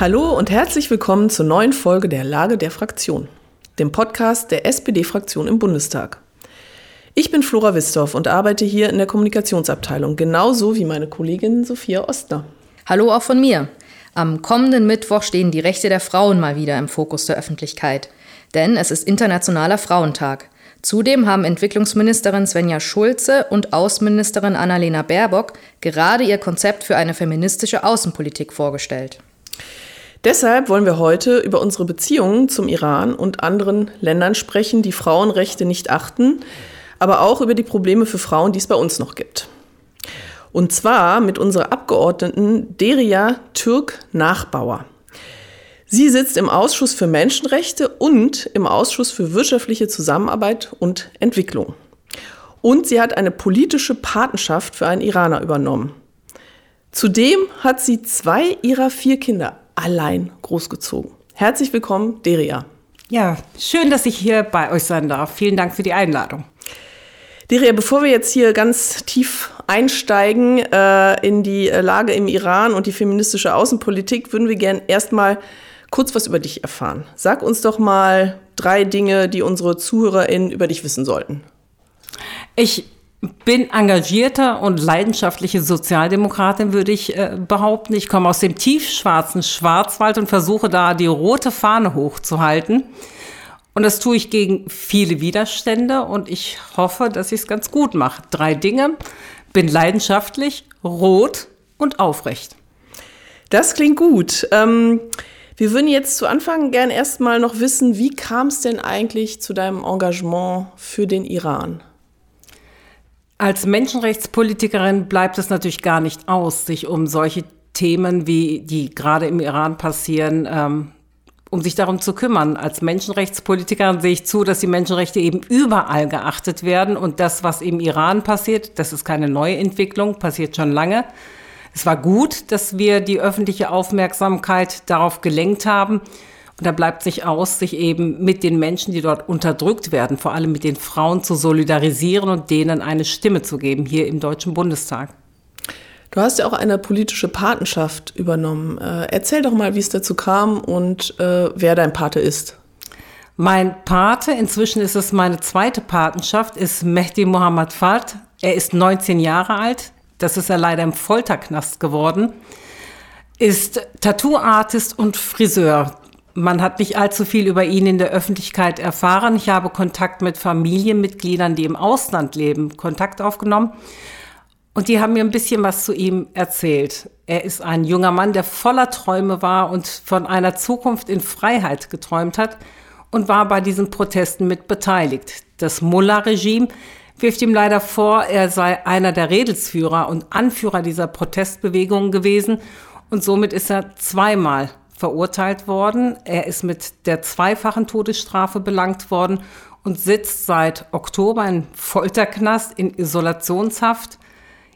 Hallo und herzlich willkommen zur neuen Folge der Lage der Fraktion, dem Podcast der SPD-Fraktion im Bundestag. Ich bin Flora Wistorf und arbeite hier in der Kommunikationsabteilung, genauso wie meine Kollegin Sophia Ostner. Hallo auch von mir. Am kommenden Mittwoch stehen die Rechte der Frauen mal wieder im Fokus der Öffentlichkeit. Denn es ist Internationaler Frauentag. Zudem haben Entwicklungsministerin Svenja Schulze und Außenministerin Annalena Baerbock gerade ihr Konzept für eine feministische Außenpolitik vorgestellt. Deshalb wollen wir heute über unsere Beziehungen zum Iran und anderen Ländern sprechen, die Frauenrechte nicht achten, aber auch über die Probleme für Frauen, die es bei uns noch gibt. Und zwar mit unserer Abgeordneten Deria Türk-Nachbauer. Sie sitzt im Ausschuss für Menschenrechte und im Ausschuss für wirtschaftliche Zusammenarbeit und Entwicklung. Und sie hat eine politische Patenschaft für einen Iraner übernommen. Zudem hat sie zwei ihrer vier Kinder allein großgezogen. Herzlich willkommen, Deria. Ja, schön, dass ich hier bei euch sein darf. Vielen Dank für die Einladung. Deria, bevor wir jetzt hier ganz tief einsteigen äh, in die Lage im Iran und die feministische Außenpolitik, würden wir gerne erstmal kurz was über dich erfahren. Sag uns doch mal drei Dinge, die unsere ZuhörerInnen über dich wissen sollten. Ich bin engagierter und leidenschaftliche Sozialdemokratin, würde ich äh, behaupten. Ich komme aus dem tiefschwarzen Schwarzwald und versuche da die rote Fahne hochzuhalten. Und das tue ich gegen viele Widerstände und ich hoffe, dass ich es ganz gut mache. Drei Dinge. Bin leidenschaftlich, rot und aufrecht. Das klingt gut. Ähm wir würden jetzt zu Anfang gern erstmal noch wissen, wie kam es denn eigentlich zu deinem Engagement für den Iran? Als Menschenrechtspolitikerin bleibt es natürlich gar nicht aus, sich um solche Themen, wie die gerade im Iran passieren, ähm, um sich darum zu kümmern. Als Menschenrechtspolitikerin sehe ich zu, dass die Menschenrechte eben überall geachtet werden und das, was im Iran passiert, das ist keine neue Entwicklung, passiert schon lange. Es war gut, dass wir die öffentliche Aufmerksamkeit darauf gelenkt haben. Und da bleibt sich aus, sich eben mit den Menschen, die dort unterdrückt werden, vor allem mit den Frauen zu solidarisieren und denen eine Stimme zu geben hier im Deutschen Bundestag. Du hast ja auch eine politische Patenschaft übernommen. Äh, erzähl doch mal, wie es dazu kam und äh, wer dein Pate ist. Mein Pate, inzwischen ist es meine zweite Patenschaft, ist Mehdi Mohammad Fard. Er ist 19 Jahre alt, das ist er leider im Folterknast geworden, ist Tattoo-Artist und Friseur. Man hat nicht allzu viel über ihn in der Öffentlichkeit erfahren. Ich habe Kontakt mit Familienmitgliedern, die im Ausland leben, Kontakt aufgenommen. Und die haben mir ein bisschen was zu ihm erzählt. Er ist ein junger Mann, der voller Träume war und von einer Zukunft in Freiheit geträumt hat und war bei diesen Protesten mit beteiligt. Das Mullah-Regime wirft ihm leider vor, er sei einer der Redelsführer und Anführer dieser Protestbewegung gewesen und somit ist er zweimal verurteilt worden. Er ist mit der zweifachen Todesstrafe belangt worden und sitzt seit Oktober in Folterknast in Isolationshaft.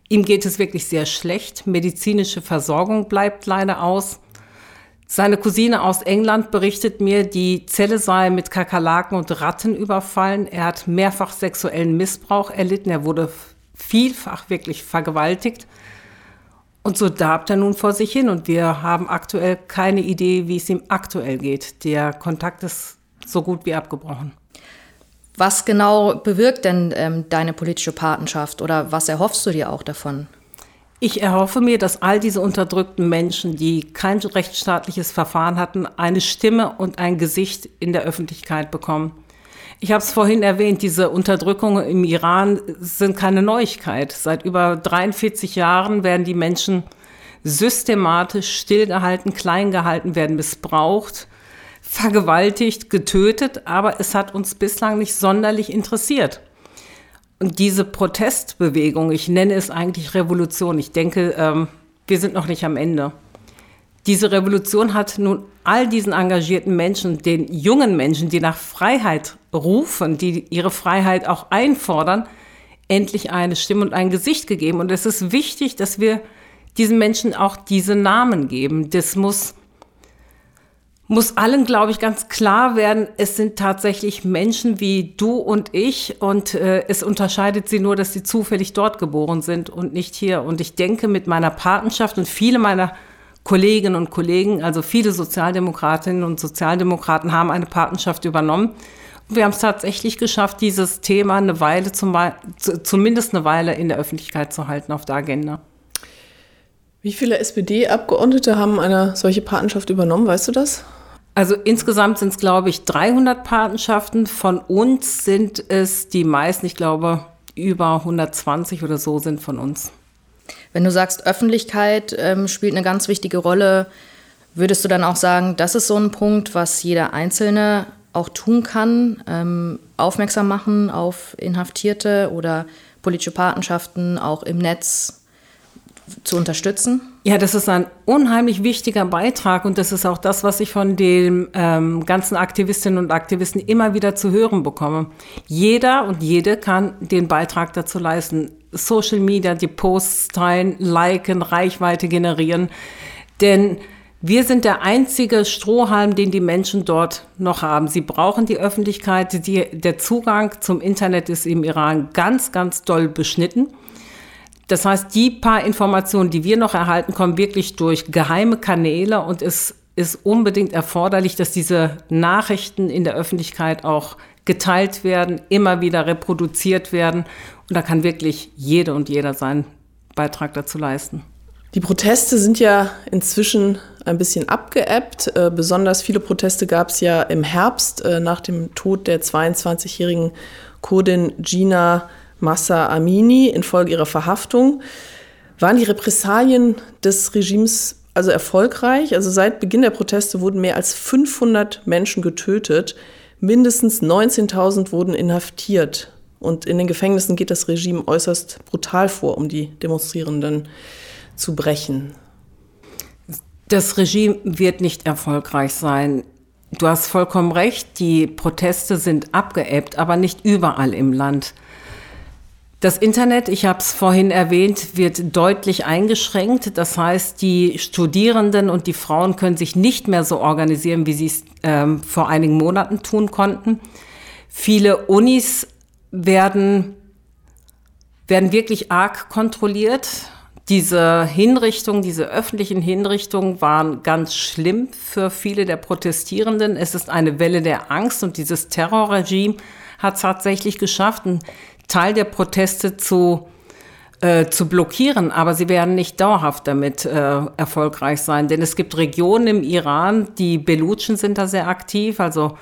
Ihm geht es wirklich sehr schlecht. Medizinische Versorgung bleibt leider aus. Seine Cousine aus England berichtet mir, die Zelle sei mit Kakerlaken und Ratten überfallen. Er hat mehrfach sexuellen Missbrauch erlitten. Er wurde vielfach wirklich vergewaltigt. Und so darbt er nun vor sich hin. Und wir haben aktuell keine Idee, wie es ihm aktuell geht. Der Kontakt ist so gut wie abgebrochen. Was genau bewirkt denn ähm, deine politische Patenschaft oder was erhoffst du dir auch davon? Ich erhoffe mir, dass all diese unterdrückten Menschen, die kein rechtsstaatliches Verfahren hatten, eine Stimme und ein Gesicht in der Öffentlichkeit bekommen. Ich habe es vorhin erwähnt, diese Unterdrückungen im Iran sind keine Neuigkeit. Seit über 43 Jahren werden die Menschen systematisch stillgehalten, klein gehalten, werden missbraucht, vergewaltigt, getötet, aber es hat uns bislang nicht sonderlich interessiert. Und diese Protestbewegung, ich nenne es eigentlich Revolution, ich denke, ähm, wir sind noch nicht am Ende. Diese Revolution hat nun all diesen engagierten Menschen, den jungen Menschen, die nach Freiheit rufen, die ihre Freiheit auch einfordern, endlich eine Stimme und ein Gesicht gegeben. Und es ist wichtig, dass wir diesen Menschen auch diese Namen geben. Das muss muss allen, glaube ich, ganz klar werden, es sind tatsächlich Menschen wie du und ich und äh, es unterscheidet sie nur, dass sie zufällig dort geboren sind und nicht hier. Und ich denke, mit meiner Patenschaft und viele meiner Kolleginnen und Kollegen, also viele Sozialdemokratinnen und Sozialdemokraten haben eine Patenschaft übernommen. Und wir haben es tatsächlich geschafft, dieses Thema eine Weile, zum, zumindest eine Weile in der Öffentlichkeit zu halten auf der Agenda. Wie viele SPD-Abgeordnete haben eine solche Patenschaft übernommen, weißt du das? Also insgesamt sind es, glaube ich, 300 Patenschaften. Von uns sind es die meisten, ich glaube, über 120 oder so sind von uns. Wenn du sagst, Öffentlichkeit ähm, spielt eine ganz wichtige Rolle, würdest du dann auch sagen, das ist so ein Punkt, was jeder Einzelne auch tun kann, ähm, aufmerksam machen auf Inhaftierte oder politische Patenschaften auch im Netz zu unterstützen? Ja, das ist ein unheimlich wichtiger Beitrag und das ist auch das, was ich von den ähm, ganzen Aktivistinnen und Aktivisten immer wieder zu hören bekomme. Jeder und jede kann den Beitrag dazu leisten. Social Media, die Posts teilen, liken, Reichweite generieren. Denn wir sind der einzige Strohhalm, den die Menschen dort noch haben. Sie brauchen die Öffentlichkeit. Die, der Zugang zum Internet ist im Iran ganz, ganz doll beschnitten. Das heißt, die paar Informationen, die wir noch erhalten, kommen wirklich durch geheime Kanäle und es ist unbedingt erforderlich, dass diese Nachrichten in der Öffentlichkeit auch geteilt werden, immer wieder reproduziert werden. Und da kann wirklich jede und jeder seinen Beitrag dazu leisten. Die Proteste sind ja inzwischen ein bisschen abgeebbt. Äh, besonders viele Proteste gab es ja im Herbst äh, nach dem Tod der 22-jährigen Kurdin Gina Massa Amini infolge ihrer Verhaftung. Waren die Repressalien des Regimes also erfolgreich? Also seit Beginn der Proteste wurden mehr als 500 Menschen getötet. Mindestens 19.000 wurden inhaftiert. Und in den Gefängnissen geht das Regime äußerst brutal vor, um die Demonstrierenden zu brechen. Das Regime wird nicht erfolgreich sein. Du hast vollkommen recht, die Proteste sind abgeebbt, aber nicht überall im Land. Das Internet, ich habe es vorhin erwähnt, wird deutlich eingeschränkt. Das heißt, die Studierenden und die Frauen können sich nicht mehr so organisieren, wie sie es ähm, vor einigen Monaten tun konnten. Viele Unis werden, werden wirklich arg kontrolliert. Diese Hinrichtungen, diese öffentlichen Hinrichtungen waren ganz schlimm für viele der Protestierenden. Es ist eine Welle der Angst und dieses Terrorregime hat es tatsächlich geschafft, einen Teil der Proteste zu, äh, zu blockieren, aber sie werden nicht dauerhaft damit äh, erfolgreich sein. Denn es gibt Regionen im Iran, die Belutschen sind da sehr aktiv. Also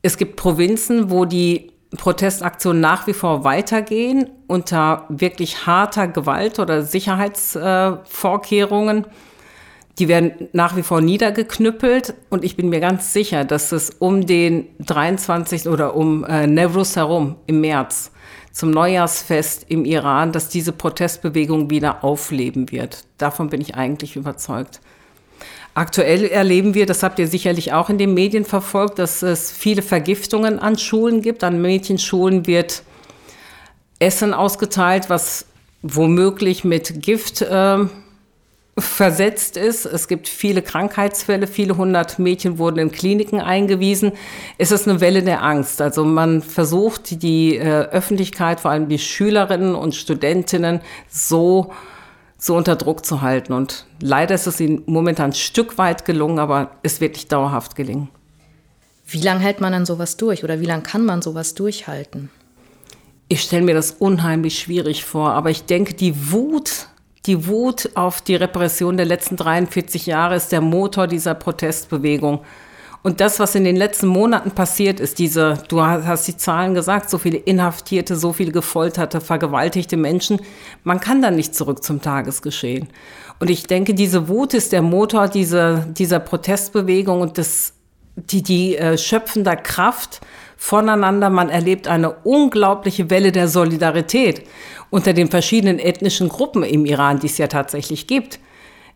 es gibt Provinzen, wo die Protestaktionen nach wie vor weitergehen unter wirklich harter Gewalt oder Sicherheitsvorkehrungen. Äh, die werden nach wie vor niedergeknüppelt und ich bin mir ganz sicher, dass es um den 23. oder um äh, Nevruz herum im März zum Neujahrsfest im Iran, dass diese Protestbewegung wieder aufleben wird. Davon bin ich eigentlich überzeugt. Aktuell erleben wir, das habt ihr sicherlich auch in den Medien verfolgt, dass es viele Vergiftungen an Schulen gibt. An Mädchenschulen wird Essen ausgeteilt, was womöglich mit Gift äh, versetzt ist. Es gibt viele Krankheitsfälle, viele hundert Mädchen wurden in Kliniken eingewiesen. Es ist eine Welle der Angst. Also man versucht, die äh, Öffentlichkeit, vor allem die Schülerinnen und Studentinnen, so, so unter Druck zu halten. Und leider ist es ihnen momentan ein Stück weit gelungen, aber es wird nicht dauerhaft gelingen. Wie lange hält man dann sowas durch oder wie lange kann man sowas durchhalten? Ich stelle mir das unheimlich schwierig vor, aber ich denke, die Wut die Wut auf die Repression der letzten 43 Jahre ist der Motor dieser Protestbewegung. Und das, was in den letzten Monaten passiert ist, diese, du hast die Zahlen gesagt, so viele Inhaftierte, so viele gefolterte, vergewaltigte Menschen, man kann dann nicht zurück zum Tagesgeschehen. Und ich denke, diese Wut ist der Motor dieser, dieser Protestbewegung und das, die, die äh, schöpfender Kraft voneinander. Man erlebt eine unglaubliche Welle der Solidarität unter den verschiedenen ethnischen Gruppen im Iran, die es ja tatsächlich gibt.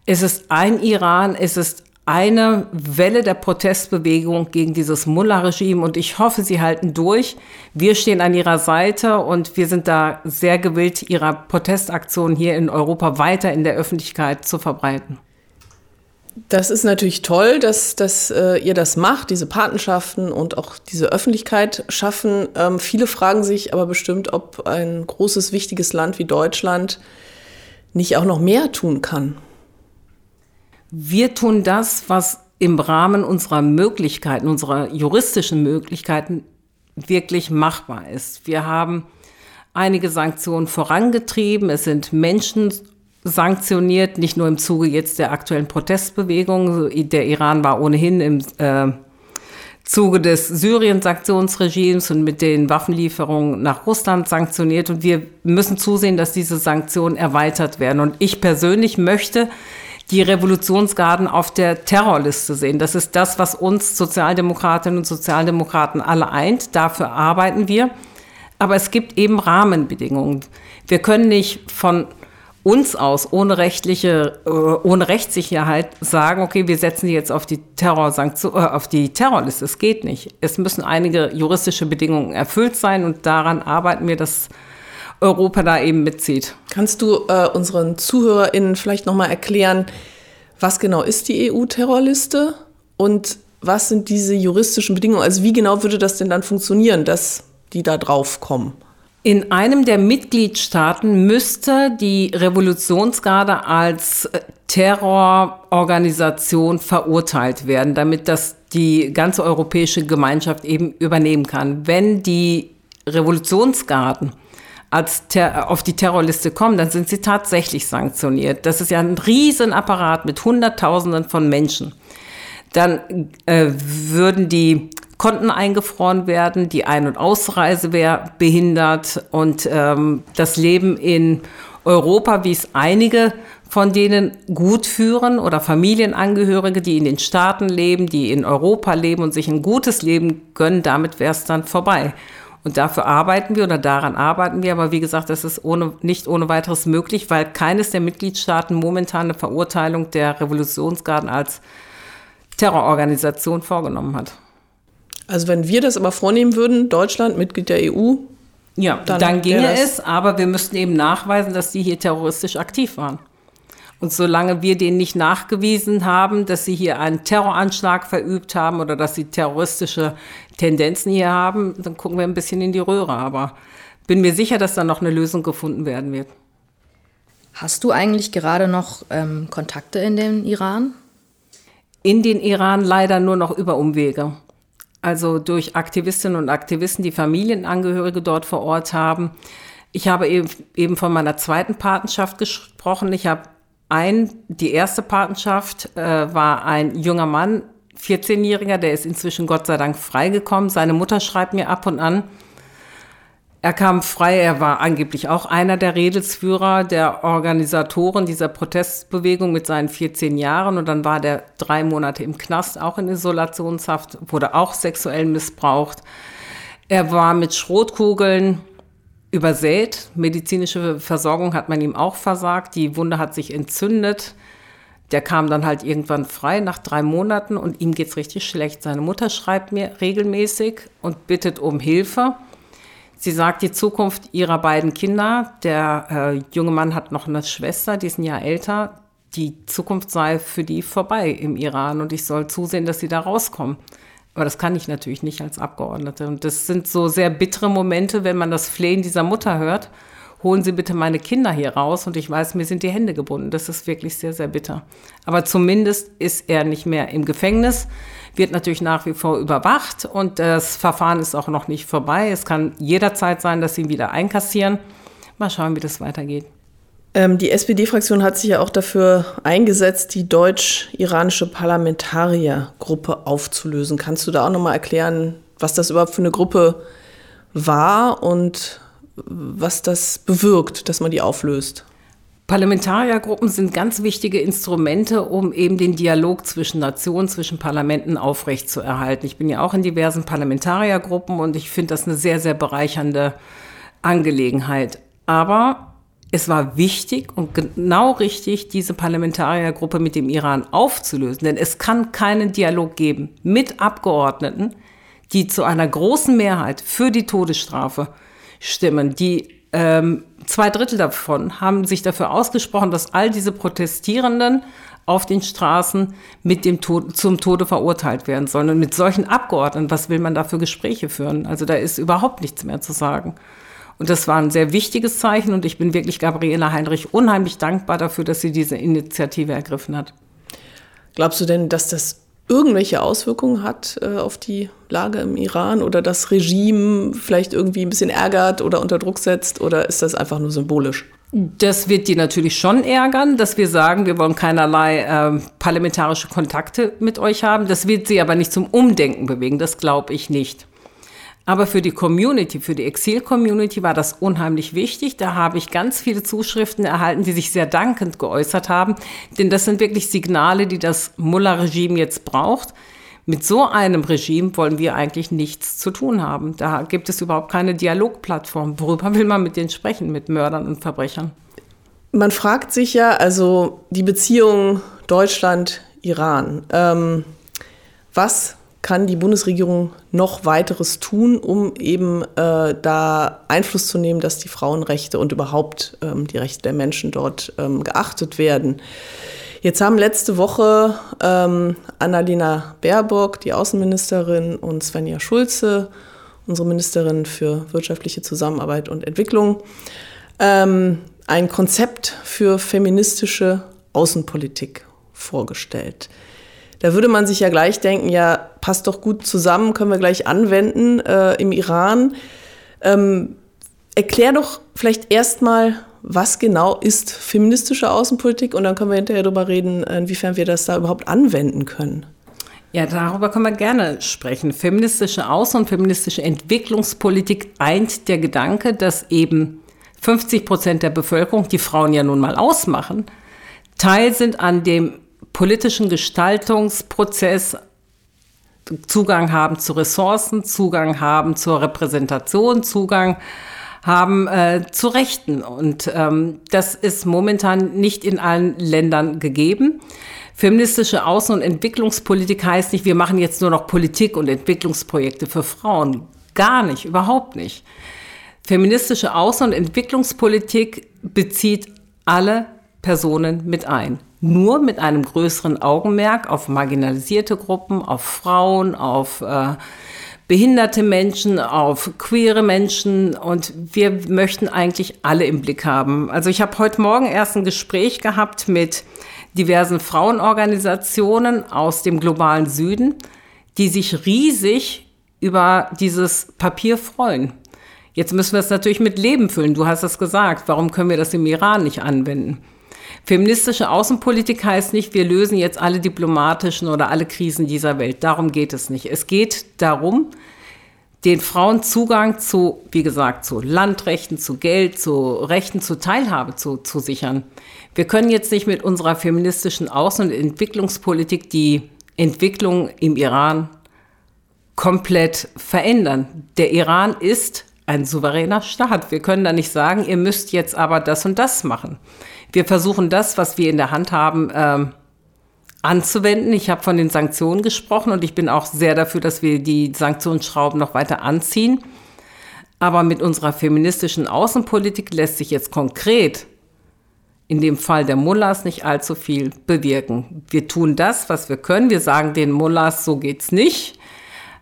Es ist ein Iran, es ist eine Welle der Protestbewegung gegen dieses Mullah-Regime und ich hoffe, sie halten durch. Wir stehen an ihrer Seite und wir sind da sehr gewillt, ihre Protestaktionen hier in Europa weiter in der Öffentlichkeit zu verbreiten. Das ist natürlich toll, dass, dass äh, ihr das macht, diese Patenschaften und auch diese Öffentlichkeit schaffen. Ähm, viele fragen sich aber bestimmt, ob ein großes, wichtiges Land wie Deutschland nicht auch noch mehr tun kann. Wir tun das, was im Rahmen unserer Möglichkeiten, unserer juristischen Möglichkeiten wirklich machbar ist. Wir haben einige Sanktionen vorangetrieben. Es sind Menschen sanktioniert, nicht nur im Zuge jetzt der aktuellen Protestbewegung. Der Iran war ohnehin im äh, Zuge des Syrien-Sanktionsregimes und mit den Waffenlieferungen nach Russland sanktioniert. Und wir müssen zusehen, dass diese Sanktionen erweitert werden. Und ich persönlich möchte die Revolutionsgarden auf der Terrorliste sehen. Das ist das, was uns Sozialdemokratinnen und Sozialdemokraten alle eint. Dafür arbeiten wir. Aber es gibt eben Rahmenbedingungen. Wir können nicht von uns aus ohne rechtliche, äh, ohne Rechtssicherheit sagen, okay, wir setzen die jetzt auf die Terrorsanktion, äh, auf die Terrorliste. Es geht nicht. Es müssen einige juristische Bedingungen erfüllt sein und daran arbeiten wir, dass Europa da eben mitzieht. Kannst du äh, unseren ZuhörerInnen vielleicht nochmal erklären, was genau ist die EU-Terrorliste und was sind diese juristischen Bedingungen? Also wie genau würde das denn dann funktionieren, dass die da drauf kommen? In einem der Mitgliedstaaten müsste die Revolutionsgarde als äh, Terrororganisation verurteilt werden, damit das die ganze europäische Gemeinschaft eben übernehmen kann. Wenn die Revolutionsgarden als auf die Terrorliste kommen, dann sind sie tatsächlich sanktioniert. Das ist ja ein Riesenapparat mit Hunderttausenden von Menschen. Dann äh, würden die Konten eingefroren werden, die Ein- und Ausreise wäre behindert und ähm, das Leben in Europa, wie es einige von denen gut führen oder Familienangehörige, die in den Staaten leben, die in Europa leben und sich ein gutes Leben gönnen, damit wäre es dann vorbei. Und dafür arbeiten wir oder daran arbeiten wir. Aber wie gesagt, das ist ohne, nicht ohne weiteres möglich, weil keines der Mitgliedstaaten momentan eine Verurteilung der Revolutionsgarden als Terrororganisation vorgenommen hat. Also wenn wir das aber vornehmen würden, Deutschland, Mitglied der EU, ja, dann, dann ginge es, aber wir müssten eben nachweisen, dass die hier terroristisch aktiv waren. Und solange wir denen nicht nachgewiesen haben, dass sie hier einen Terroranschlag verübt haben oder dass sie terroristische Tendenzen hier haben, dann gucken wir ein bisschen in die Röhre. Aber bin mir sicher, dass da noch eine Lösung gefunden werden wird. Hast du eigentlich gerade noch ähm, Kontakte in den Iran? In den Iran leider nur noch über Umwege also durch Aktivistinnen und Aktivisten, die Familienangehörige dort vor Ort haben. Ich habe eben, eben von meiner zweiten Patenschaft gesprochen. Ich habe ein, die erste Patenschaft äh, war ein junger Mann, 14-Jähriger, der ist inzwischen Gott sei Dank freigekommen. Seine Mutter schreibt mir ab und an, er kam frei, er war angeblich auch einer der Redelsführer, der Organisatoren dieser Protestbewegung mit seinen 14 Jahren. Und dann war der drei Monate im Knast, auch in Isolationshaft, wurde auch sexuell missbraucht. Er war mit Schrotkugeln übersät. Medizinische Versorgung hat man ihm auch versagt. Die Wunde hat sich entzündet. Der kam dann halt irgendwann frei nach drei Monaten und ihm geht's richtig schlecht. Seine Mutter schreibt mir regelmäßig und bittet um Hilfe. Sie sagt die Zukunft ihrer beiden Kinder. Der äh, junge Mann hat noch eine Schwester, die ist ein Jahr älter. Die Zukunft sei für die vorbei im Iran und ich soll zusehen, dass sie da rauskommen. Aber das kann ich natürlich nicht als Abgeordnete. Und das sind so sehr bittere Momente, wenn man das Flehen dieser Mutter hört. Holen Sie bitte meine Kinder hier raus und ich weiß, mir sind die Hände gebunden. Das ist wirklich sehr, sehr bitter. Aber zumindest ist er nicht mehr im Gefängnis wird natürlich nach wie vor überwacht und das Verfahren ist auch noch nicht vorbei. Es kann jederzeit sein, dass sie ihn wieder einkassieren. Mal schauen, wie das weitergeht. Ähm, die SPD-Fraktion hat sich ja auch dafür eingesetzt, die deutsch-iranische Parlamentariergruppe aufzulösen. Kannst du da auch nochmal erklären, was das überhaupt für eine Gruppe war und was das bewirkt, dass man die auflöst? Parlamentariergruppen sind ganz wichtige Instrumente, um eben den Dialog zwischen Nationen, zwischen Parlamenten aufrechtzuerhalten. Ich bin ja auch in diversen Parlamentariergruppen und ich finde das eine sehr, sehr bereichernde Angelegenheit. Aber es war wichtig und genau richtig, diese Parlamentariergruppe mit dem Iran aufzulösen. Denn es kann keinen Dialog geben mit Abgeordneten, die zu einer großen Mehrheit für die Todesstrafe stimmen, die ähm, zwei Drittel davon haben sich dafür ausgesprochen, dass all diese Protestierenden auf den Straßen mit dem Tod, zum Tode verurteilt werden sollen. Und mit solchen Abgeordneten, was will man da für Gespräche führen? Also da ist überhaupt nichts mehr zu sagen. Und das war ein sehr wichtiges Zeichen und ich bin wirklich Gabriela Heinrich unheimlich dankbar dafür, dass sie diese Initiative ergriffen hat. Glaubst du denn, dass das irgendwelche Auswirkungen hat äh, auf die Lage im Iran oder das Regime vielleicht irgendwie ein bisschen ärgert oder unter Druck setzt oder ist das einfach nur symbolisch? Das wird die natürlich schon ärgern, dass wir sagen, wir wollen keinerlei äh, parlamentarische Kontakte mit euch haben. Das wird sie aber nicht zum Umdenken bewegen, das glaube ich nicht. Aber für die Community, für die Exil-Community war das unheimlich wichtig. Da habe ich ganz viele Zuschriften erhalten, die sich sehr dankend geäußert haben. Denn das sind wirklich Signale, die das Mullah-Regime jetzt braucht. Mit so einem Regime wollen wir eigentlich nichts zu tun haben. Da gibt es überhaupt keine Dialogplattform. Worüber will man mit denen sprechen, mit Mördern und Verbrechern? Man fragt sich ja, also die Beziehung Deutschland-Iran. Ähm, was kann die Bundesregierung noch weiteres tun, um eben äh, da Einfluss zu nehmen, dass die Frauenrechte und überhaupt ähm, die Rechte der Menschen dort ähm, geachtet werden? Jetzt haben letzte Woche ähm, Annalena Baerbock, die Außenministerin, und Svenja Schulze, unsere Ministerin für wirtschaftliche Zusammenarbeit und Entwicklung, ähm, ein Konzept für feministische Außenpolitik vorgestellt. Da würde man sich ja gleich denken, ja, passt doch gut zusammen, können wir gleich anwenden äh, im Iran. Ähm, erklär doch vielleicht erstmal, was genau ist feministische Außenpolitik und dann können wir hinterher darüber reden, inwiefern wir das da überhaupt anwenden können. Ja, darüber können wir gerne sprechen. Feministische Außen- und feministische Entwicklungspolitik eint der Gedanke, dass eben 50 Prozent der Bevölkerung, die Frauen ja nun mal ausmachen, Teil sind an dem politischen Gestaltungsprozess Zugang haben zu Ressourcen, Zugang haben zur Repräsentation, Zugang haben äh, zu Rechten. Und ähm, das ist momentan nicht in allen Ländern gegeben. Feministische Außen- und Entwicklungspolitik heißt nicht, wir machen jetzt nur noch Politik und Entwicklungsprojekte für Frauen. Gar nicht, überhaupt nicht. Feministische Außen- und Entwicklungspolitik bezieht alle Personen mit ein nur mit einem größeren Augenmerk auf marginalisierte Gruppen, auf Frauen, auf äh, behinderte Menschen, auf queere Menschen und wir möchten eigentlich alle im Blick haben. Also ich habe heute Morgen erst ein Gespräch gehabt mit diversen Frauenorganisationen aus dem globalen Süden, die sich riesig über dieses Papier freuen. Jetzt müssen wir es natürlich mit Leben füllen. Du hast es gesagt. Warum können wir das im Iran nicht anwenden? Feministische Außenpolitik heißt nicht, wir lösen jetzt alle diplomatischen oder alle Krisen dieser Welt. Darum geht es nicht. Es geht darum, den Frauen Zugang zu, wie gesagt, zu Landrechten, zu Geld, zu Rechten, zu Teilhabe zu, zu sichern. Wir können jetzt nicht mit unserer feministischen Außen- und Entwicklungspolitik die Entwicklung im Iran komplett verändern. Der Iran ist ein souveräner Staat. Wir können da nicht sagen, ihr müsst jetzt aber das und das machen. Wir versuchen das, was wir in der Hand haben, ähm, anzuwenden. Ich habe von den Sanktionen gesprochen und ich bin auch sehr dafür, dass wir die Sanktionsschrauben noch weiter anziehen. Aber mit unserer feministischen Außenpolitik lässt sich jetzt konkret in dem Fall der Mullahs nicht allzu viel bewirken. Wir tun das, was wir können. Wir sagen den Mullahs, so geht's nicht.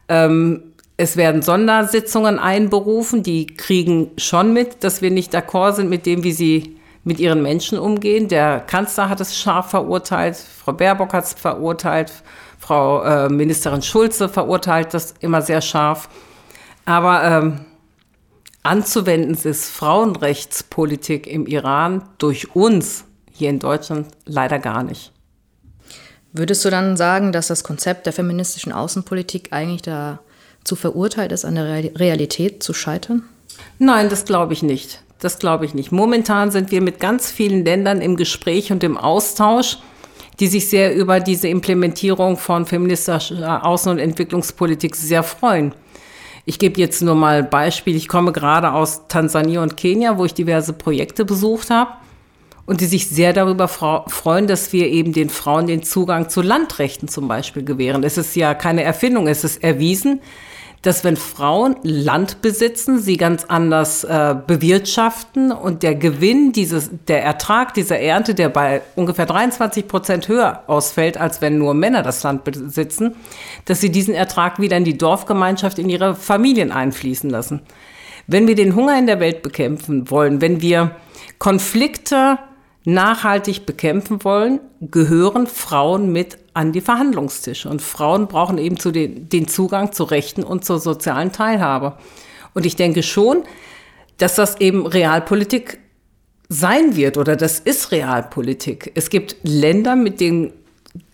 Ähm, es werden Sondersitzungen einberufen, die kriegen schon mit, dass wir nicht d'accord sind mit dem, wie sie mit ihren Menschen umgehen. Der Kanzler hat es scharf verurteilt, Frau Baerbock hat es verurteilt, Frau äh, Ministerin Schulze verurteilt das immer sehr scharf. Aber ähm, anzuwenden ist Frauenrechtspolitik im Iran durch uns hier in Deutschland leider gar nicht. Würdest du dann sagen, dass das Konzept der feministischen Außenpolitik eigentlich dazu verurteilt ist, an der Realität zu scheitern? Nein, das glaube ich nicht. Das glaube ich nicht. Momentan sind wir mit ganz vielen Ländern im Gespräch und im Austausch, die sich sehr über diese Implementierung von feministischer Außen- und Entwicklungspolitik sehr freuen. Ich gebe jetzt nur mal Beispiel. Ich komme gerade aus Tansania und Kenia, wo ich diverse Projekte besucht habe und die sich sehr darüber freuen, dass wir eben den Frauen den Zugang zu Landrechten zum Beispiel gewähren. Es ist ja keine Erfindung, es ist erwiesen, dass wenn Frauen Land besitzen, sie ganz anders äh, bewirtschaften und der Gewinn dieses, der Ertrag dieser Ernte, der bei ungefähr 23 Prozent höher ausfällt, als wenn nur Männer das Land besitzen, dass sie diesen Ertrag wieder in die Dorfgemeinschaft, in ihre Familien einfließen lassen. Wenn wir den Hunger in der Welt bekämpfen wollen, wenn wir Konflikte nachhaltig bekämpfen wollen, gehören Frauen mit an die Verhandlungstische. Und Frauen brauchen eben zu den, den Zugang zu Rechten und zur sozialen Teilhabe. Und ich denke schon, dass das eben Realpolitik sein wird oder das ist Realpolitik. Es gibt Länder, mit denen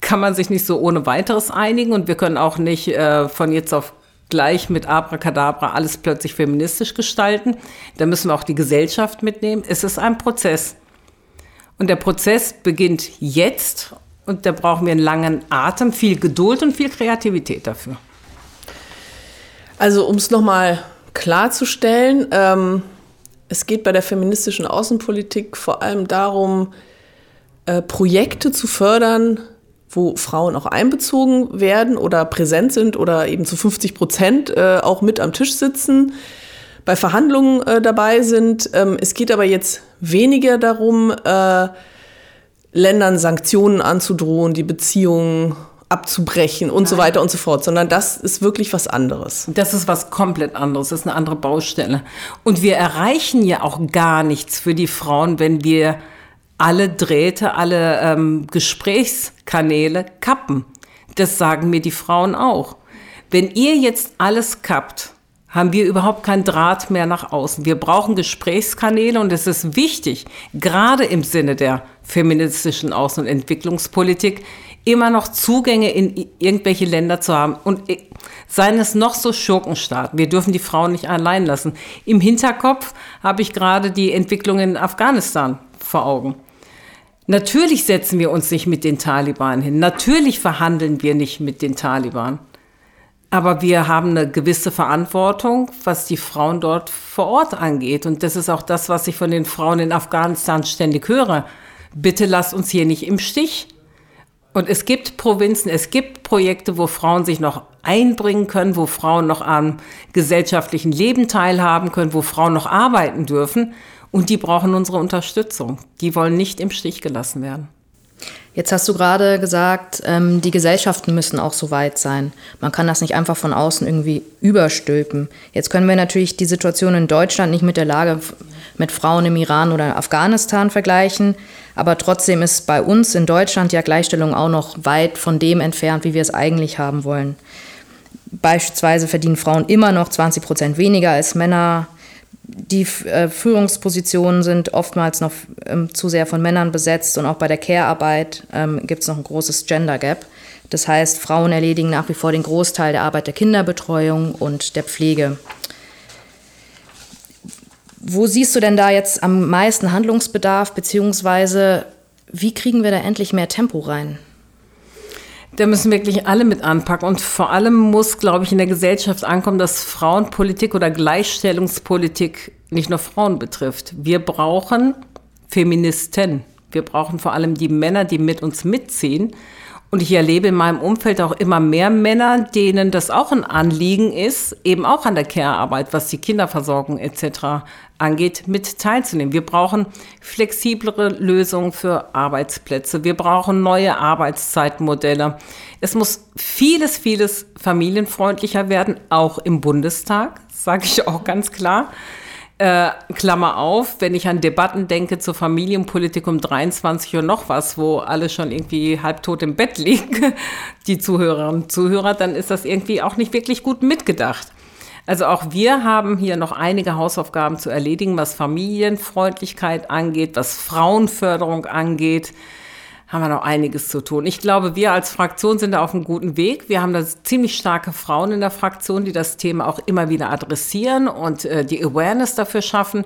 kann man sich nicht so ohne weiteres einigen und wir können auch nicht äh, von jetzt auf gleich mit Abracadabra alles plötzlich feministisch gestalten. Da müssen wir auch die Gesellschaft mitnehmen. Es ist ein Prozess. Und der Prozess beginnt jetzt und da brauchen wir einen langen Atem, viel Geduld und viel Kreativität dafür. Also um es nochmal klarzustellen, ähm, es geht bei der feministischen Außenpolitik vor allem darum, äh, Projekte zu fördern, wo Frauen auch einbezogen werden oder präsent sind oder eben zu 50 Prozent äh, auch mit am Tisch sitzen, bei Verhandlungen äh, dabei sind. Ähm, es geht aber jetzt weniger darum, äh, Ländern Sanktionen anzudrohen, die Beziehungen abzubrechen und Nein. so weiter und so fort, sondern das ist wirklich was anderes. Das ist was komplett anderes, das ist eine andere Baustelle. Und wir erreichen ja auch gar nichts für die Frauen, wenn wir alle Drähte, alle ähm, Gesprächskanäle kappen. Das sagen mir die Frauen auch. Wenn ihr jetzt alles kappt, haben wir überhaupt keinen Draht mehr nach außen. Wir brauchen Gesprächskanäle und es ist wichtig, gerade im Sinne der feministischen Außen- und Entwicklungspolitik, immer noch Zugänge in irgendwelche Länder zu haben. Und äh, seien es noch so Schurkenstaaten, wir dürfen die Frauen nicht allein lassen. Im Hinterkopf habe ich gerade die Entwicklung in Afghanistan vor Augen. Natürlich setzen wir uns nicht mit den Taliban hin. Natürlich verhandeln wir nicht mit den Taliban. Aber wir haben eine gewisse Verantwortung, was die Frauen dort vor Ort angeht. Und das ist auch das, was ich von den Frauen in Afghanistan ständig höre. Bitte lasst uns hier nicht im Stich. Und es gibt Provinzen, es gibt Projekte, wo Frauen sich noch einbringen können, wo Frauen noch am gesellschaftlichen Leben teilhaben können, wo Frauen noch arbeiten dürfen. Und die brauchen unsere Unterstützung. Die wollen nicht im Stich gelassen werden. Jetzt hast du gerade gesagt, ähm, die Gesellschaften müssen auch so weit sein. Man kann das nicht einfach von außen irgendwie überstülpen. Jetzt können wir natürlich die Situation in Deutschland nicht mit der Lage mit Frauen im Iran oder Afghanistan vergleichen. Aber trotzdem ist bei uns in Deutschland ja Gleichstellung auch noch weit von dem entfernt, wie wir es eigentlich haben wollen. Beispielsweise verdienen Frauen immer noch 20 Prozent weniger als Männer. Die äh, Führungspositionen sind oftmals noch ähm, zu sehr von Männern besetzt und auch bei der Care-Arbeit ähm, gibt es noch ein großes Gender Gap. Das heißt, Frauen erledigen nach wie vor den Großteil der Arbeit der Kinderbetreuung und der Pflege. Wo siehst du denn da jetzt am meisten Handlungsbedarf, beziehungsweise wie kriegen wir da endlich mehr Tempo rein? Da müssen wirklich alle mit anpacken. Und vor allem muss, glaube ich, in der Gesellschaft ankommen, dass Frauenpolitik oder Gleichstellungspolitik nicht nur Frauen betrifft. Wir brauchen Feministen. Wir brauchen vor allem die Männer, die mit uns mitziehen. Und ich erlebe in meinem Umfeld auch immer mehr Männer, denen das auch ein Anliegen ist, eben auch an der Care-Arbeit, was die Kinderversorgung etc. angeht, mit teilzunehmen. Wir brauchen flexiblere Lösungen für Arbeitsplätze. Wir brauchen neue Arbeitszeitmodelle. Es muss vieles, vieles familienfreundlicher werden, auch im Bundestag, sage ich auch ganz klar. Äh, Klammer auf, wenn ich an Debatten denke zur Familienpolitik um 23 Uhr noch was, wo alle schon irgendwie halbtot im Bett liegen, die Zuhörerinnen und Zuhörer, dann ist das irgendwie auch nicht wirklich gut mitgedacht. Also auch wir haben hier noch einige Hausaufgaben zu erledigen, was Familienfreundlichkeit angeht, was Frauenförderung angeht haben wir noch einiges zu tun. Ich glaube, wir als Fraktion sind da auf einem guten Weg. Wir haben da ziemlich starke Frauen in der Fraktion, die das Thema auch immer wieder adressieren und äh, die Awareness dafür schaffen.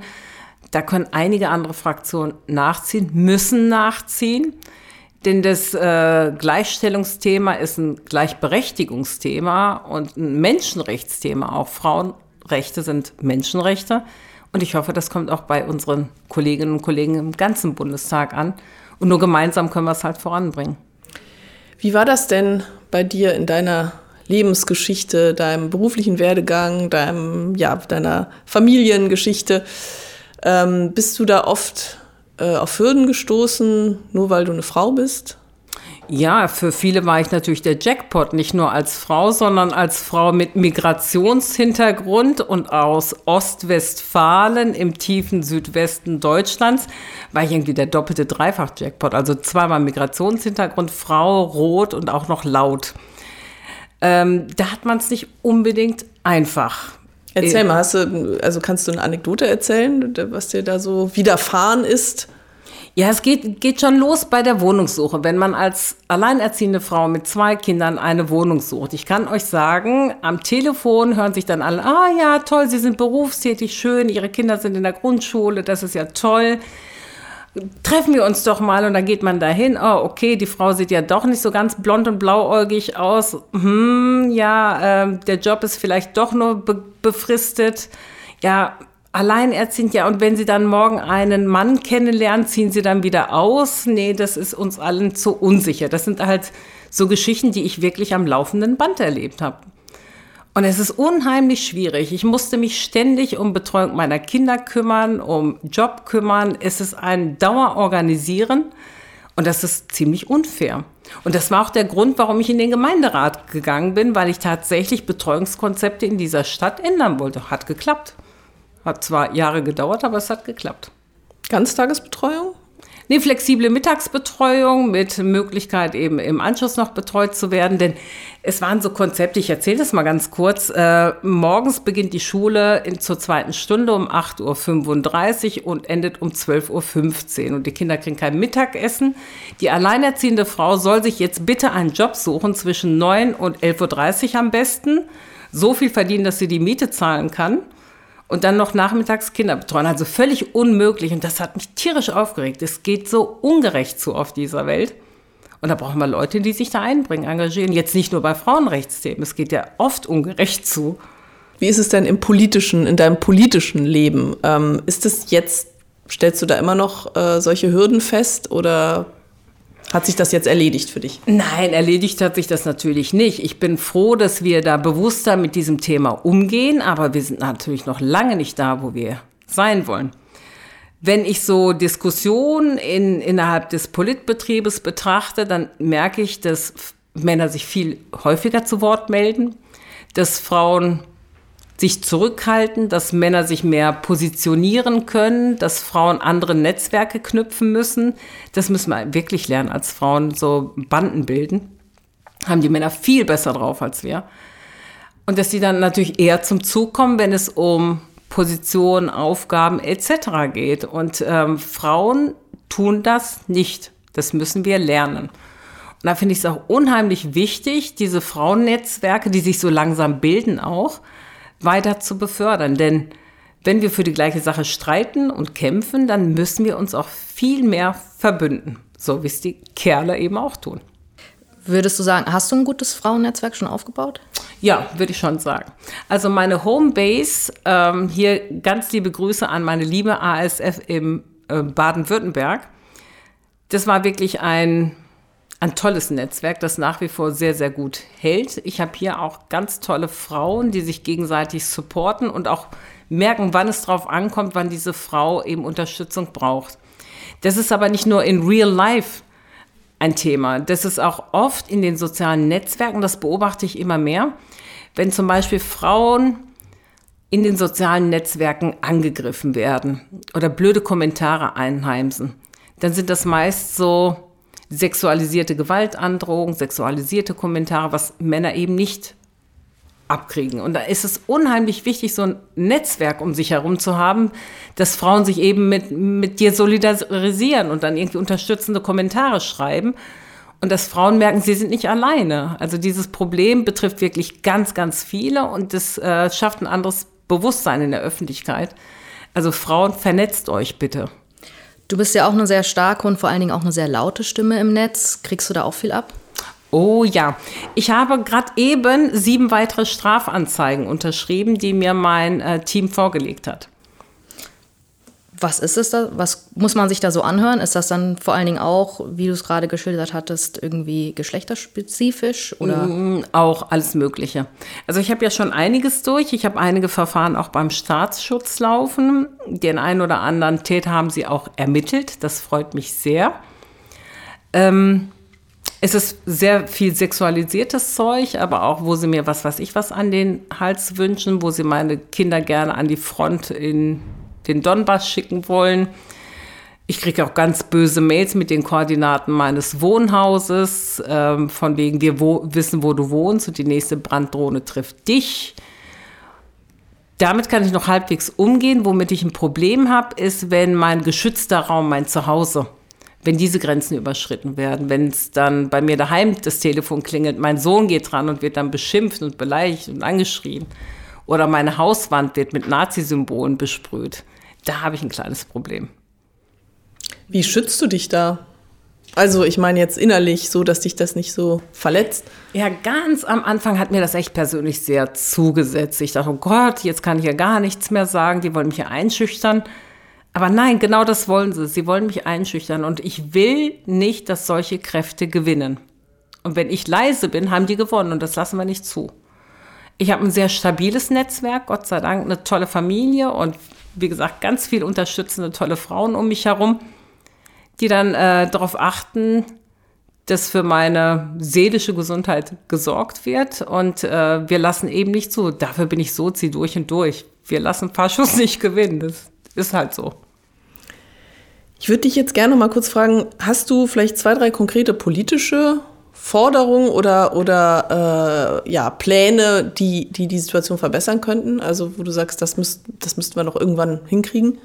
Da können einige andere Fraktionen nachziehen, müssen nachziehen. Denn das äh, Gleichstellungsthema ist ein Gleichberechtigungsthema und ein Menschenrechtsthema. Auch Frauenrechte sind Menschenrechte. Und ich hoffe, das kommt auch bei unseren Kolleginnen und Kollegen im ganzen Bundestag an. Und nur gemeinsam können wir es halt voranbringen. Wie war das denn bei dir in deiner Lebensgeschichte, deinem beruflichen Werdegang, deinem, ja, deiner Familiengeschichte? Ähm, bist du da oft äh, auf Hürden gestoßen, nur weil du eine Frau bist? Ja, für viele war ich natürlich der Jackpot, nicht nur als Frau, sondern als Frau mit Migrationshintergrund und aus Ostwestfalen im tiefen Südwesten Deutschlands war ich irgendwie der doppelte Dreifach-Jackpot. Also zweimal Migrationshintergrund, Frau, rot und auch noch laut. Ähm, da hat man es nicht unbedingt einfach. Erzähl mal, hast du, also kannst du eine Anekdote erzählen, was dir da so widerfahren ist? Ja, es geht, geht schon los bei der Wohnungssuche, wenn man als alleinerziehende Frau mit zwei Kindern eine Wohnung sucht. Ich kann euch sagen, am Telefon hören sich dann alle, ah ja, toll, Sie sind berufstätig, schön, Ihre Kinder sind in der Grundschule, das ist ja toll. Treffen wir uns doch mal und dann geht man dahin. Oh, okay, die Frau sieht ja doch nicht so ganz blond und blauäugig aus. Hm, ja, äh, der Job ist vielleicht doch nur be befristet. Ja, alleinerziehend, ja, und wenn Sie dann morgen einen Mann kennenlernen, ziehen Sie dann wieder aus? Nee, das ist uns allen zu unsicher. Das sind halt so Geschichten, die ich wirklich am laufenden Band erlebt habe. Und es ist unheimlich schwierig. Ich musste mich ständig um Betreuung meiner Kinder kümmern, um Job kümmern. Es ist ein Dauerorganisieren und das ist ziemlich unfair. Und das war auch der Grund, warum ich in den Gemeinderat gegangen bin, weil ich tatsächlich Betreuungskonzepte in dieser Stadt ändern wollte. Hat geklappt. Hat zwar Jahre gedauert, aber es hat geklappt. Ganztagesbetreuung? Nee, flexible Mittagsbetreuung mit Möglichkeit eben im Anschluss noch betreut zu werden. Denn es waren so Konzepte, ich erzähle das mal ganz kurz. Äh, morgens beginnt die Schule in, zur zweiten Stunde um 8.35 Uhr und endet um 12.15 Uhr. Und die Kinder kriegen kein Mittagessen. Die alleinerziehende Frau soll sich jetzt bitte einen Job suchen zwischen 9 und 11.30 Uhr am besten. So viel verdienen, dass sie die Miete zahlen kann und dann noch nachmittags Kinder betreuen. Also völlig unmöglich. Und das hat mich tierisch aufgeregt. Es geht so ungerecht zu auf dieser Welt. Und da brauchen wir Leute, die sich da einbringen, engagieren. Jetzt nicht nur bei Frauenrechtsthemen. Es geht ja oft ungerecht zu. Wie ist es denn im politischen, in deinem politischen Leben? Ähm, ist es jetzt, stellst du da immer noch äh, solche Hürden fest oder hat sich das jetzt erledigt für dich? Nein, erledigt hat sich das natürlich nicht. Ich bin froh, dass wir da bewusster mit diesem Thema umgehen, aber wir sind natürlich noch lange nicht da, wo wir sein wollen. Wenn ich so Diskussionen in, innerhalb des Politbetriebes betrachte, dann merke ich, dass Männer sich viel häufiger zu Wort melden, dass Frauen sich zurückhalten, dass Männer sich mehr positionieren können, dass Frauen andere Netzwerke knüpfen müssen. Das müssen wir wirklich lernen als Frauen, so Banden bilden. Haben die Männer viel besser drauf als wir. Und dass sie dann natürlich eher zum Zug kommen, wenn es um Positionen, Aufgaben etc. geht. Und ähm, Frauen tun das nicht. Das müssen wir lernen. Und da finde ich es auch unheimlich wichtig, diese Frauennetzwerke, die sich so langsam bilden auch, weiter zu befördern. Denn wenn wir für die gleiche Sache streiten und kämpfen, dann müssen wir uns auch viel mehr verbünden, so wie es die Kerle eben auch tun. Würdest du sagen, hast du ein gutes Frauennetzwerk schon aufgebaut? Ja, würde ich schon sagen. Also meine Homebase, ähm, hier ganz liebe Grüße an meine liebe ASF im äh, Baden-Württemberg. Das war wirklich ein ein tolles Netzwerk, das nach wie vor sehr, sehr gut hält. Ich habe hier auch ganz tolle Frauen, die sich gegenseitig supporten und auch merken, wann es drauf ankommt, wann diese Frau eben Unterstützung braucht. Das ist aber nicht nur in Real Life ein Thema. Das ist auch oft in den sozialen Netzwerken, das beobachte ich immer mehr, wenn zum Beispiel Frauen in den sozialen Netzwerken angegriffen werden oder blöde Kommentare einheimsen, dann sind das meist so sexualisierte Gewaltandrohung, sexualisierte Kommentare, was Männer eben nicht abkriegen. Und da ist es unheimlich wichtig, so ein Netzwerk um sich herum zu haben, dass Frauen sich eben mit, mit dir solidarisieren und dann irgendwie unterstützende Kommentare schreiben. Und dass Frauen merken, sie sind nicht alleine. Also dieses Problem betrifft wirklich ganz, ganz viele und das äh, schafft ein anderes Bewusstsein in der Öffentlichkeit. Also Frauen, vernetzt euch bitte. Du bist ja auch eine sehr starke und vor allen Dingen auch eine sehr laute Stimme im Netz. Kriegst du da auch viel ab? Oh ja, ich habe gerade eben sieben weitere Strafanzeigen unterschrieben, die mir mein äh, Team vorgelegt hat. Was ist es da? Was muss man sich da so anhören? Ist das dann vor allen Dingen auch, wie du es gerade geschildert hattest, irgendwie geschlechterspezifisch oder? Mm, auch alles Mögliche. Also ich habe ja schon einiges durch. Ich habe einige Verfahren auch beim Staatsschutz laufen. Den einen oder anderen Täter haben sie auch ermittelt. Das freut mich sehr. Ähm, Es ist sehr viel sexualisiertes Zeug, aber auch, wo sie mir was weiß ich was an den Hals wünschen, wo sie meine Kinder gerne an die Front in den Donbass schicken wollen. Ich kriege auch ganz böse Mails mit den Koordinaten meines Wohnhauses, ähm, von wegen wir wo wissen, wo du wohnst und die nächste Branddrohne trifft dich. Damit kann ich noch halbwegs umgehen. Womit ich ein Problem habe, ist, wenn mein geschützter Raum, mein Zuhause, wenn diese Grenzen überschritten werden, wenn es dann bei mir daheim das Telefon klingelt, mein Sohn geht dran und wird dann beschimpft und beleidigt und angeschrien oder meine Hauswand wird mit Nazi-Symbolen besprüht, da habe ich ein kleines Problem. Wie schützt du dich da? Also ich meine jetzt innerlich, so dass dich das nicht so verletzt. Ja, ganz am Anfang hat mir das echt persönlich sehr zugesetzt. Ich dachte, oh Gott, jetzt kann ich ja gar nichts mehr sagen, die wollen mich ja einschüchtern. Aber nein, genau das wollen sie. Sie wollen mich einschüchtern und ich will nicht, dass solche Kräfte gewinnen. Und wenn ich leise bin, haben die gewonnen und das lassen wir nicht zu. Ich habe ein sehr stabiles Netzwerk, Gott sei Dank, eine tolle Familie und wie gesagt, ganz viel unterstützende, tolle Frauen um mich herum, die dann äh, darauf achten, dass für meine seelische Gesundheit gesorgt wird. Und äh, wir lassen eben nicht zu. Dafür bin ich so, zieh durch und durch. Wir lassen Faschus nicht gewinnen. Das ist halt so. Ich würde dich jetzt gerne mal kurz fragen, hast du vielleicht zwei, drei konkrete politische Forderungen oder, oder äh, ja, Pläne, die, die die Situation verbessern könnten? Also wo du sagst, das, müsst, das müssten wir noch irgendwann hinkriegen?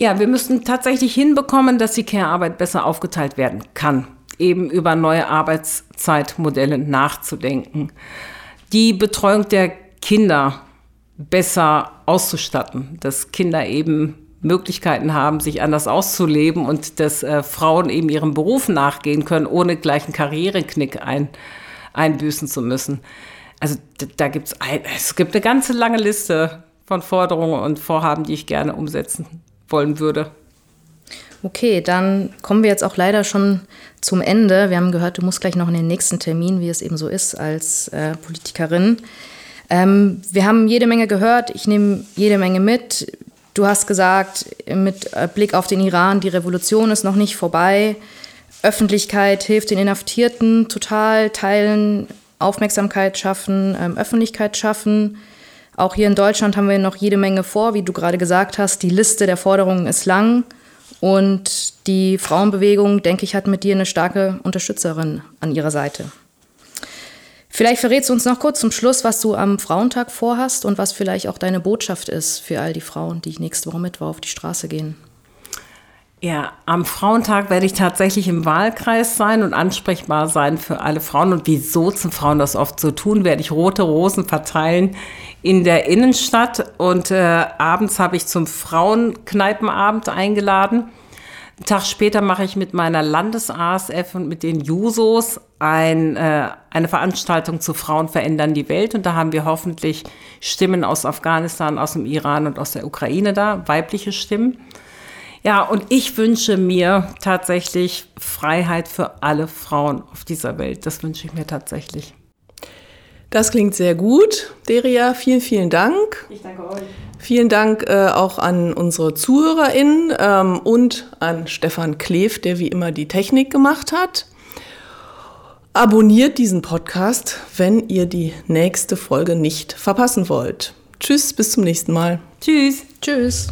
Ja, wir müssten tatsächlich hinbekommen, dass die Care-Arbeit besser aufgeteilt werden kann. Eben über neue Arbeitszeitmodelle nachzudenken. Die Betreuung der Kinder besser auszustatten, dass Kinder eben Möglichkeiten haben, sich anders auszuleben und dass äh, Frauen eben ihrem Beruf nachgehen können, ohne gleich einen Karriereknick ein, einbüßen zu müssen. Also da gibt es es gibt eine ganze lange Liste von Forderungen und Vorhaben, die ich gerne umsetzen wollen würde. Okay, dann kommen wir jetzt auch leider schon zum Ende. Wir haben gehört, du musst gleich noch in den nächsten Termin, wie es eben so ist als äh, Politikerin. Ähm, wir haben jede Menge gehört, ich nehme jede Menge mit. Du hast gesagt, mit Blick auf den Iran, die Revolution ist noch nicht vorbei. Öffentlichkeit hilft den Inhaftierten total, teilen, Aufmerksamkeit schaffen, ähm, Öffentlichkeit schaffen. Auch hier in Deutschland haben wir noch jede Menge vor, wie du gerade gesagt hast. Die Liste der Forderungen ist lang und die Frauenbewegung, denke ich, hat mit dir eine starke Unterstützerin an ihrer Seite. Vielleicht verrätst du uns noch kurz zum Schluss, was du am Frauentag vorhast und was vielleicht auch deine Botschaft ist für all die Frauen, die nächste Woche Mittwoch auf die Straße gehen. Ja, am Frauentag werde ich tatsächlich im Wahlkreis sein und ansprechbar sein für alle Frauen. Und wieso zum Frauen das oft so tun, werde ich rote Rosen verteilen in der Innenstadt. Und äh, abends habe ich zum Frauenkneipenabend eingeladen. Einen Tag später mache ich mit meiner Landes-ASF und mit den Jusos ein, äh, eine Veranstaltung zu Frauen verändern die Welt. Und da haben wir hoffentlich Stimmen aus Afghanistan, aus dem Iran und aus der Ukraine da, weibliche Stimmen. Ja, und ich wünsche mir tatsächlich Freiheit für alle Frauen auf dieser Welt. Das wünsche ich mir tatsächlich. Das klingt sehr gut. Deria, vielen, vielen Dank. Ich danke euch. Vielen Dank äh, auch an unsere ZuhörerInnen ähm, und an Stefan Kleef, der wie immer die Technik gemacht hat. Abonniert diesen Podcast, wenn ihr die nächste Folge nicht verpassen wollt. Tschüss, bis zum nächsten Mal. Tschüss. Tschüss.